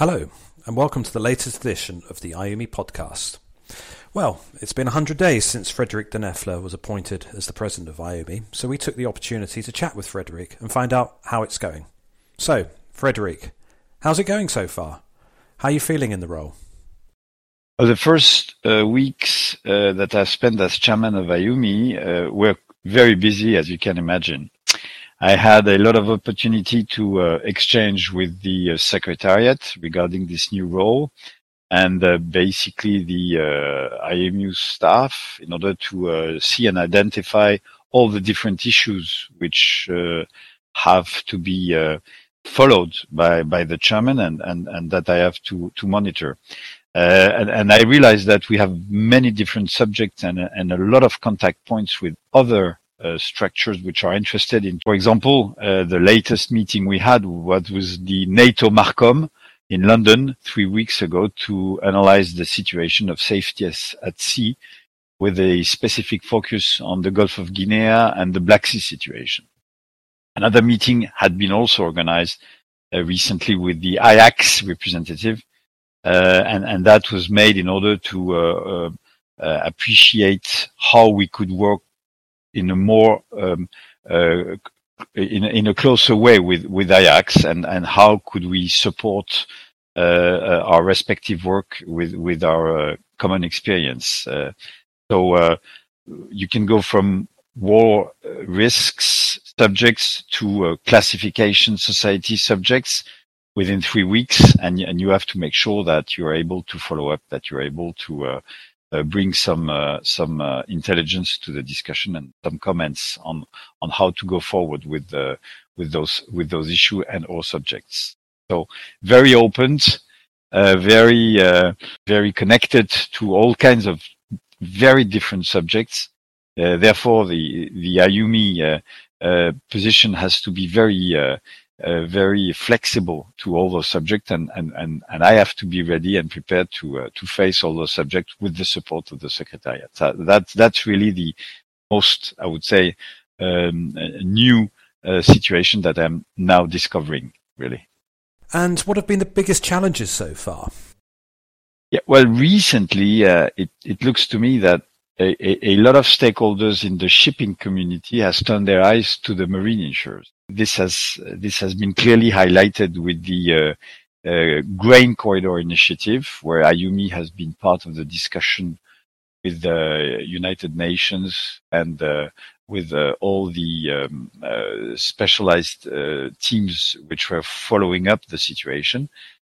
Hello, and welcome to the latest edition of the IUMI podcast. Well, it's been 100 days since Frédéric Denèfle was appointed as the president of IUMI, so we took the opportunity to chat with Frederick and find out how it's going. So, Frederick, how's it going so far? How are you feeling in the role? The first uh, weeks uh, that I've spent as chairman of IUMI uh, were very busy, as you can imagine. I had a lot of opportunity to uh, exchange with the uh, secretariat regarding this new role and uh, basically the uh, IUMI staff in order to uh, see and identify all the different issues which uh, have to be followed by, by the chairman and, and, and that I have to, to monitor. And, and, I realized that we have many different subjects and, and a lot of contact points with other uh, structures which are interested in. For example, uh, the latest meeting we had was the NATO Marcom in London three weeks ago to analyze the situation of safety at sea with a specific focus on the Gulf of Guinea and the Black Sea situation. Another meeting had been also organized uh, recently with the IACS representative, uh, and, and, that was made in order to uh, uh appreciate how we could work in a more um, uh, in, in a closer way with with IACS and and how could we support uh, uh, our respective work with with our common experience. so you can go from war risks subjects to classification society subjects within three weeks and, and you have to make sure that you're able to follow up, that you're able to uh, uh, Uh, bring some uh, some uh, intelligence to the discussion and some comments on on how to go forward with with those with those issues and all subjects. So very open, uh, very uh, very connected to all kinds of very different subjects. therefore, the the IUMI position has to be very uh, very flexible to all those subjects, and, and, and, and I have to be ready and prepared to uh, to face all those subjects with the support of the secretariat. So that that's really the most, I would say, um, new uh, situation that I'm now discovering, really. And what have been the biggest challenges so far? Yeah, well, recently uh, it it looks to me that a, a, a, lot of stakeholders in the shipping community has turned their eyes to the marine insurers. This has this has been clearly highlighted with the uh, uh, grain corridor initiative, where IUMI has been part of the discussion with the United Nations and uh, with uh, all the um, uh, specialized uh, teams which were following up the situation.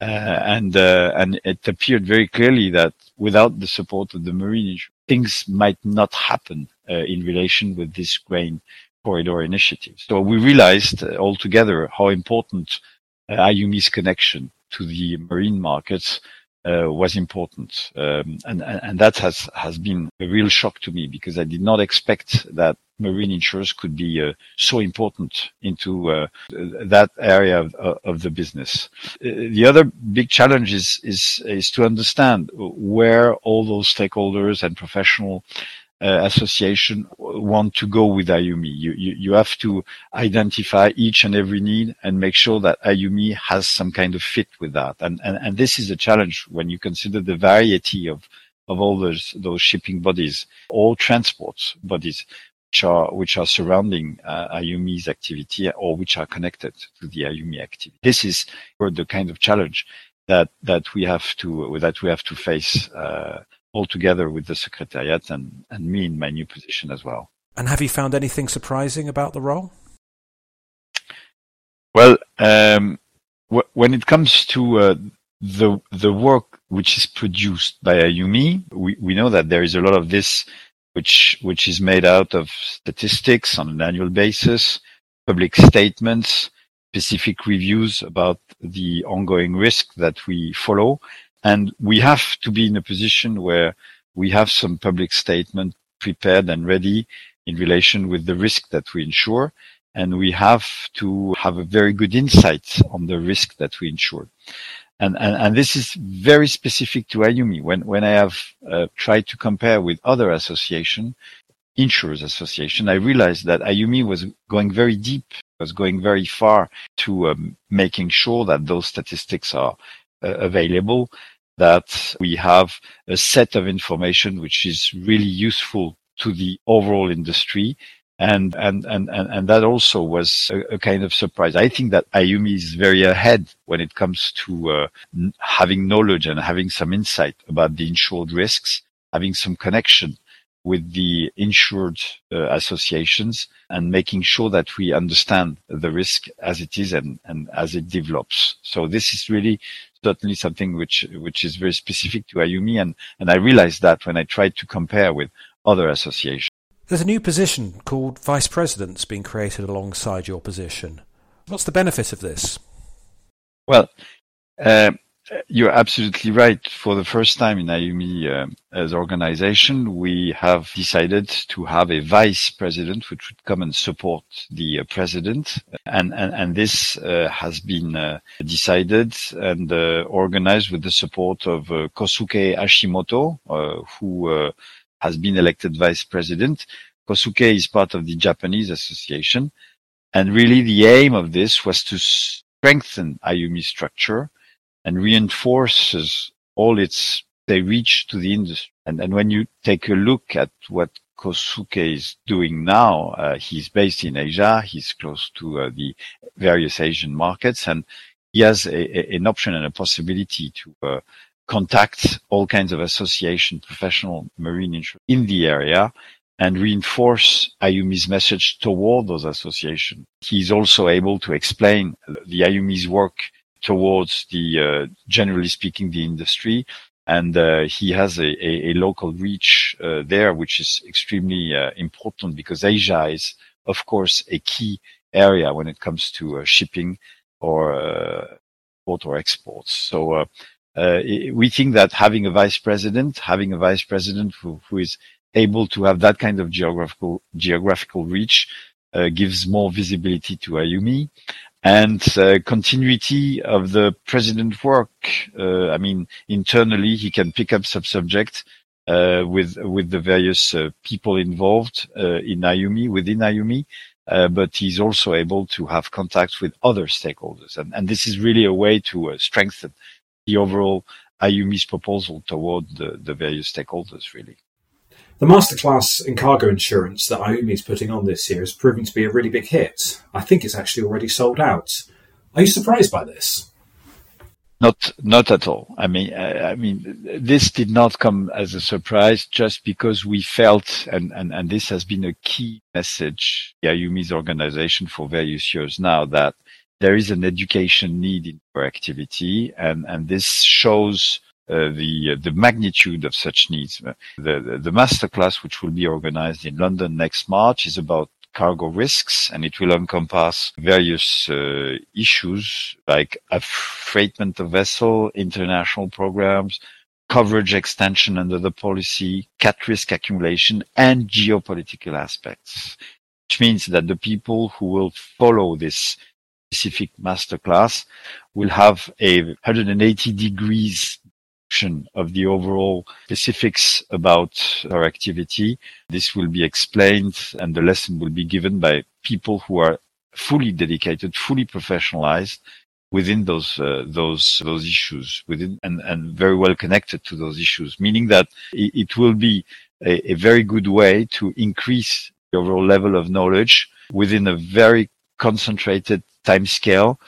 and and it appeared very clearly that without the support of the marine, things might not happen in relation with this grain corridor initiative. So we realized uh, altogether how important uh, IUMI's connection to the marine markets uh, was important, um, and, and that has has been a real shock to me because I did not expect that marine insurers could be uh, so important into uh, that area of, of the business. Uh, the other big challenge is, is is to understand where all those stakeholders and professional uh, association want to go with IUMI. You, you, you have to identify each and every need and make sure that IUMI has some kind of fit with that. And, and, and this is a challenge when you consider the variety of, of all those, those shipping bodies, all transport bodies, which are, which are surrounding uh, IUMI's activity or which are connected to the IUMI activity. This is the kind of challenge that, that we have to, that we have to face, uh, all together with the secretariat and, and me in my new position as well. And have you found anything surprising about the role? Well, um, w- when it comes to uh, the the work which is produced by IUMI, we, we know that there is a lot of this which which is made out of statistics on an annual basis, public statements, specific reviews about the ongoing risk that we follow, and we have to be in a position where we have some public statement prepared and ready in relation with the risk that we insure. And we have to have a very good insight on the risk that we insure. And, and, and this is very specific to IUMI. When, when I have uh, tried to compare with other association, insurers association, I realized that IUMI was going very deep, was going very far to um, making sure that those statistics are uh, available that we have a set of information which is really useful to the overall industry. And, and, and, and, and that also was a, a, kind of surprise. I think that IUMI is very ahead when it comes to uh, having knowledge and having some insight about the insured risks, having some connection with the insured uh, associations and making sure that we understand the risk as it is and, and as it develops. So this is really certainly something which which is very specific to IUMI and, and I realized that when I tried to compare with other associations. There's a new position called Vice President's being created alongside your position. What's the benefit of this? Well, uh, you're absolutely right. For the first time in IUMI uh, as organization, we have decided to have a vice president, which would come and support the uh, president. And, and, and this uh, has been uh, decided and uh, organized with the support of uh, Kosuke Hashimoto, who has been elected vice president. Kosuke is part of the Japanese association. And really the aim of this was to strengthen IUMI structure and reinforces all its they reach to the industry. And, and when you take a look at what Kosuke is doing now, uh, he's based in Asia. He's close to uh, the various Asian markets, and he has a, a, an option and a possibility to uh, contact all kinds of association, professional marine insurance in the area, and reinforce IUMI's message toward those associations. He's also able to explain the IUMI's work towards the, uh, generally speaking, the industry. And uh, he has a, a, a local reach uh, there, which is extremely uh, important because Asia is, of course, a key area when it comes to uh, shipping or import or exports. So we think that having a vice president, having a vice president who, who is able to have that kind of geographical geographical reach uh, gives more visibility to IUMI and uh, continuity of the president work. Uh, I mean, internally, he can pick up some subject uh, with with the various uh, people involved uh, in IUMI within IUMI, uh, but he's also able to have contacts with other stakeholders, and and this is really a way to strengthen the overall IUMI's proposal toward the, the various stakeholders, really. The masterclass in cargo insurance that IUMI is putting on this year is proving to be a really big hit. I think it's actually already sold out. Are you surprised by this? Not, not at all. I mean, I, I mean, this did not come as a surprise just because we felt, and, and, and this has been a key message, IUMI's organization for various years now, that there is an education need in our activity, and, and this shows uh, the uh, the magnitude of such needs. Uh, the, the, the masterclass, which will be organized in London next March, is about cargo risks, and it will encompass various uh, issues like affreightment of vessel, international programs, coverage extension under the policy, cat risk accumulation, and geopolitical aspects. Which means that the people who will follow this specific masterclass will have a 180 degrees of the overall specifics about our activity. This will be explained and the lesson will be given by people who are fully dedicated, fully professionalized within those uh, those those issues within and, and very well connected to those issues meaning that it, it will be a, a, very good way to increase the overall level of knowledge within a very concentrated time scale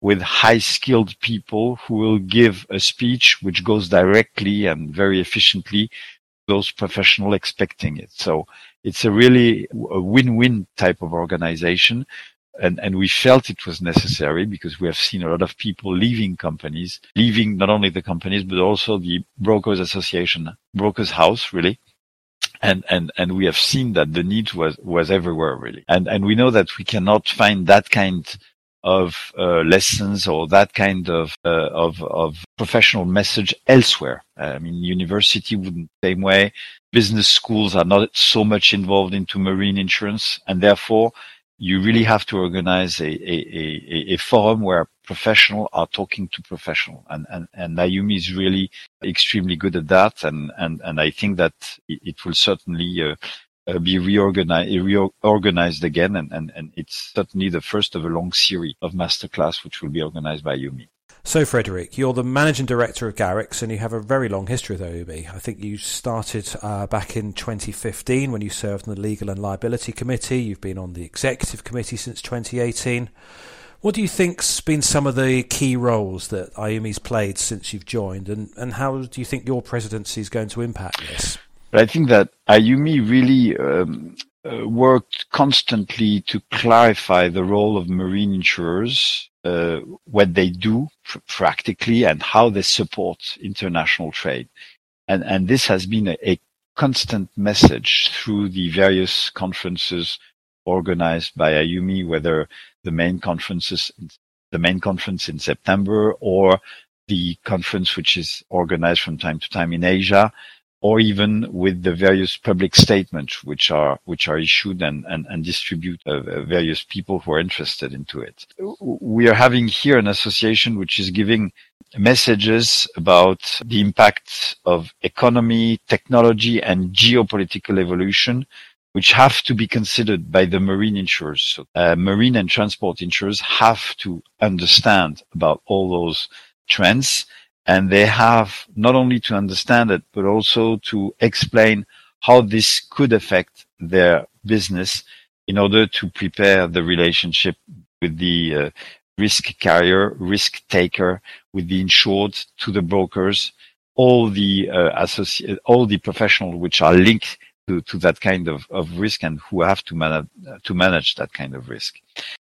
with high skilled people who will give a speech which goes directly and very efficiently those professional expecting it. So it's a really a win-win type of organization. And, and we felt it was necessary because we have seen a lot of people leaving companies, leaving not only the companies, but also the brokers association, brokers house, really. And, and, and we have seen that the need was, was everywhere, really. And, and we know that we cannot find that kind of uh, lessons or that kind of, uh, of of professional message elsewhere. I mean, university wouldn't same way. Business schools are not so much involved into marine insurance, and therefore you really have to organize a, a, a, a forum where professional are talking to professional and, and, and IUMI is really extremely good at that. And, and, and I think that it, will certainly uh, uh, be reorganized, reorganized again. And, and, and it's certainly the first of a long series of masterclass, which will be organized by IUMI. So, Frederick, you're the managing director of Garex, and you have a very long history with IUMI. I think you started uh, back in 2015 when you served on the Legal and Liability Committee. You've been on the Executive Committee since 2018. What do you think's been some of the key roles that IUMI's played since you've joined, and, and how do you think your presidency is going to impact this? I think that IUMI really um, uh, worked constantly to clarify the role of marine insurers uh, what they do pr- practically and how they support international trade. And, and this has been a, a constant message through the various conferences organized by IUMI, whether the main conferences, the main conference in September or the conference which is organized from time to time in Asia or even with the various public statements which are which are issued and and, and distributed uh, uh, various people who are interested into it. We are having here an association which is giving messages about the impact of economy, technology, and geopolitical evolution. Which have to be considered by the marine insurers. So, uh, marine and transport insurers have to understand about all those trends and they have not only to understand it, but also to explain how this could affect their business in order to prepare the relationship with the uh, risk carrier, risk taker, with the insured to the brokers, all the uh, all the professionals which are linked to, to that kind of, of risk and who have to manage to manage that kind of risk.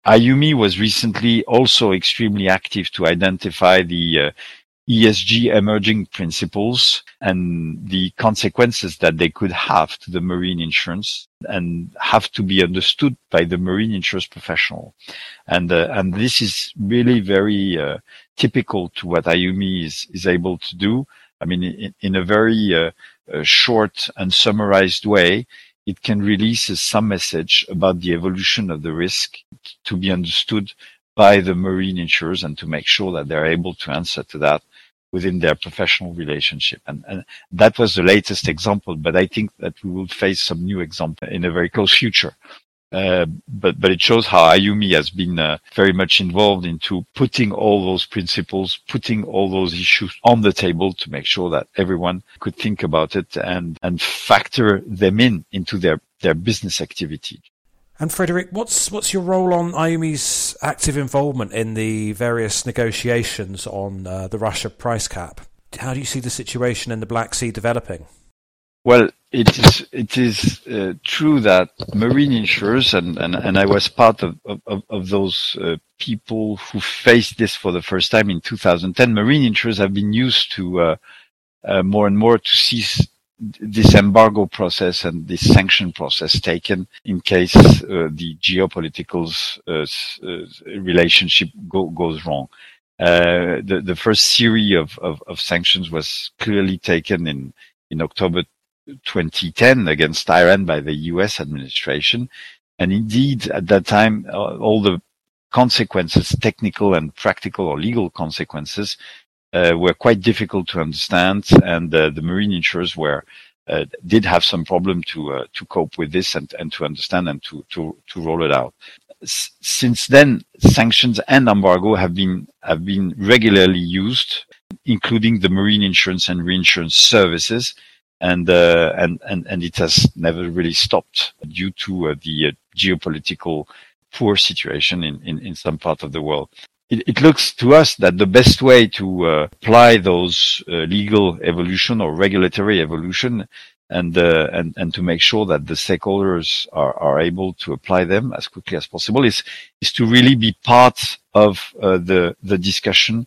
IUMI was recently also extremely active to identify the uh, ESG emerging principles and the consequences that they could have to the marine insurance and have to be understood by the marine insurance professional. And, uh, and this is really very uh, typical to what IUMI is, is able to do. I mean, in, in a very uh, uh short and summarized way, it can release some message about the evolution of the risk to be understood by the marine insurers and to make sure that they're able to answer to that within their professional relationship. And, and that was the latest example, but I think that we will face some new example in a very close future. Uh, but but it shows how IUMI has been uh, very much involved into putting all those principles, putting all those issues on the table to make sure that everyone could think about it and and factor them in into their their business activity. And Frederick, what's what's your role on IUMI's active involvement in the various negotiations on uh, the Russia price cap? How do you see the situation in the Black Sea developing? Well, it is it is uh, true that marine insurers and, and, and I was part of of, of those uh, people who faced this for the first time in 2010. Marine insurers have been used to uh, uh, more and more to see this embargo process and this sanction process taken in case uh, the geopolitical uh, uh, relationship go, goes wrong. Uh, the, the first series of, of, of, sanctions was clearly taken in, in October 2010 against Iran by the US administration. And indeed, at that time, all the consequences, technical and practical or legal consequences, were quite difficult to understand, and uh, the marine insurers were uh, did have some problem to uh, to cope with this and, and to understand and to to to roll it out. S- since then, sanctions and embargo have been have been regularly used, including the marine insurance and reinsurance services, and uh, and and and it has never really stopped due to uh, the geopolitical poor situation in, in, in some part of the world it, it, looks to us that the best way to uh, apply those uh, legal evolution or regulatory evolution and, uh, and, and to make sure that the stakeholders are, are able to apply them as quickly as possible is, is to really be part of uh, the, the discussion,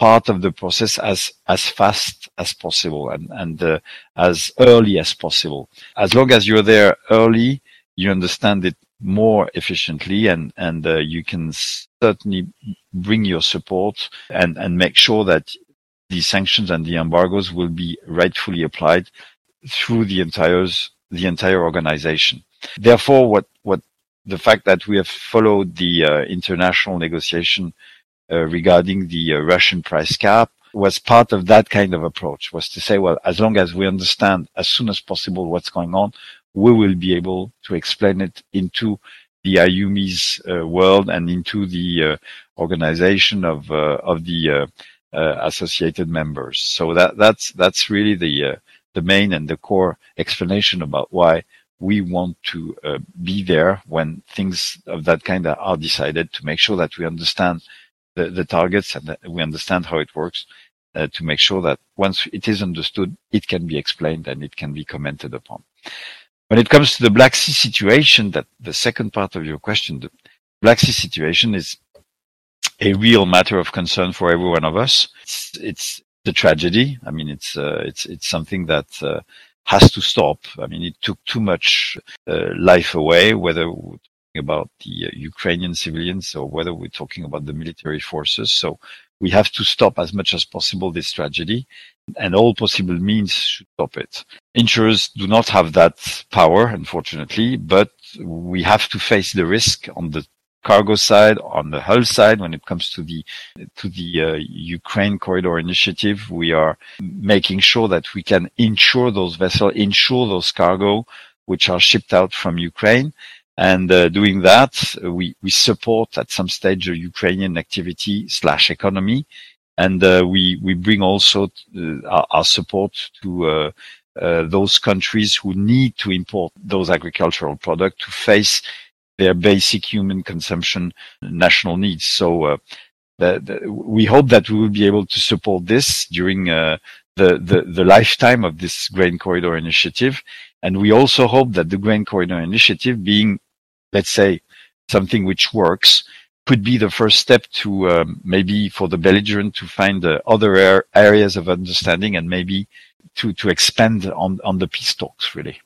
part of the process as, as fast as possible and, and uh, as early as possible. As long as you're there early, you understand it more efficiently and, and uh, you can certainly bring your support and, and make sure that the sanctions and the embargoes will be rightfully applied through the entire, the entire organization. Therefore, what, what the fact that we have followed the uh, international negotiation uh, regarding the uh, Russian price cap was part of that kind of approach was to say, well, as long as we understand as soon as possible what's going on, we will be able to explain it into the IUMI's uh, world and into the uh, organization of uh, of the uh, uh, associated members. So that that's that's really the the main and the core explanation about why we want to be there when things of that kind are decided to make sure that we understand the, the targets and we understand how it works uh, to make sure that once it is understood, it can be explained and it can be commented upon. When it comes to the Black Sea situation, that the second part of your question, the Black Sea situation is a real matter of concern for every one of us. It's, it's the tragedy. I mean, it's uh, it's it's something that uh, has to stop. I mean, it took too much uh, life away, whether we're talking about the uh, Ukrainian civilians or whether we're talking about the military forces. So we have to stop as much as possible this tragedy and all possible means should stop it. Insurers do not have that power, unfortunately, but we have to face the risk on the cargo side, on the hull side, when it comes to the to the uh, Ukraine corridor initiative, we are making sure that we can insure those vessels, insure those cargo which are shipped out from Ukraine. And uh, doing that, we we support at some stage the Ukrainian activity slash economy, and uh, we we bring also uh, our, our, support to. Those countries who need to import those agricultural products to face their basic human consumption national needs. So uh, the, the, we hope that we will be able to support this during uh, the, the, the lifetime of this grain corridor initiative. And we also hope that the grain corridor initiative being, let's say, something which works could be the first step to um, maybe for the belligerent to find uh, other areas of understanding and maybe to, to expand on, on the peace talks really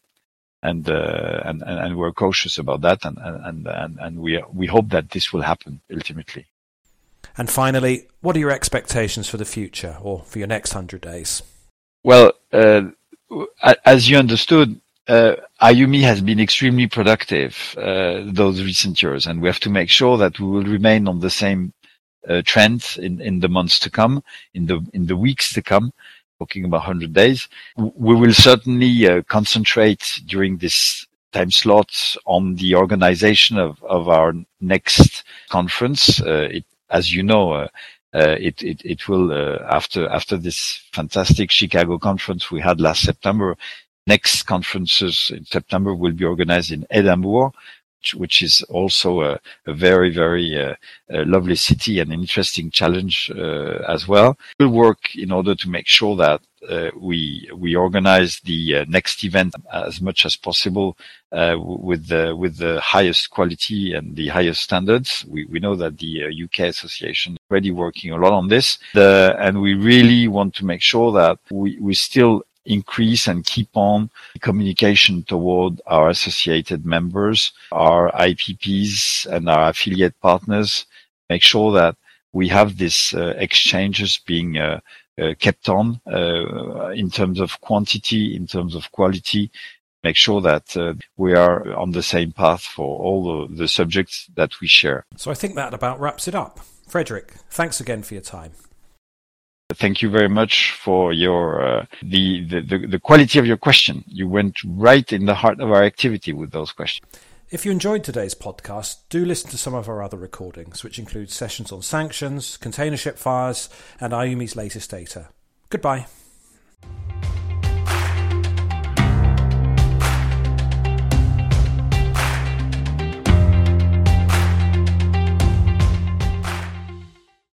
and uh, and and we're cautious about that, and and and and we we hope that this will happen ultimately. And finally, what are your expectations for the future or for your next hundred days? Well, uh, as you understood, IUMI has been extremely productive uh, those recent years, and we have to make sure that we will remain on the same uh, trend in, in the months to come, in the in the weeks to come, talking about 100 days. We will certainly uh, concentrate during this time slot on the organization of, of our next conference. Uh, it, as you know, uh, uh it, it, it will, uh, after, after this fantastic Chicago conference we had last September, next conferences in September will be organized in Edinburgh which is also a, a very, very uh, a lovely city and an interesting challenge uh, as well. We'll work in order to make sure that uh, we we organize the uh, next event as much as possible uh, with the with the highest quality and the highest standards. We we know that the UK uh, Association is already working a lot on this, the, and we really want to make sure that we we still increase and keep on communication toward our associated members, our IPPs and our affiliate partners, make sure that we have these uh, exchanges being uh, uh, kept on uh, in terms of quantity, in terms of quality, make sure that uh, we are on the same path for all the, the subjects that we share. So I think that about wraps it up. Frederick, thanks again for your time. Thank you very much for your uh, the, the the quality of your question. You went right in the heart of our activity with those questions. If you enjoyed today's podcast, do listen to some of our other recordings, which include sessions on sanctions, container ship fires, and IUMI's latest data. Goodbye.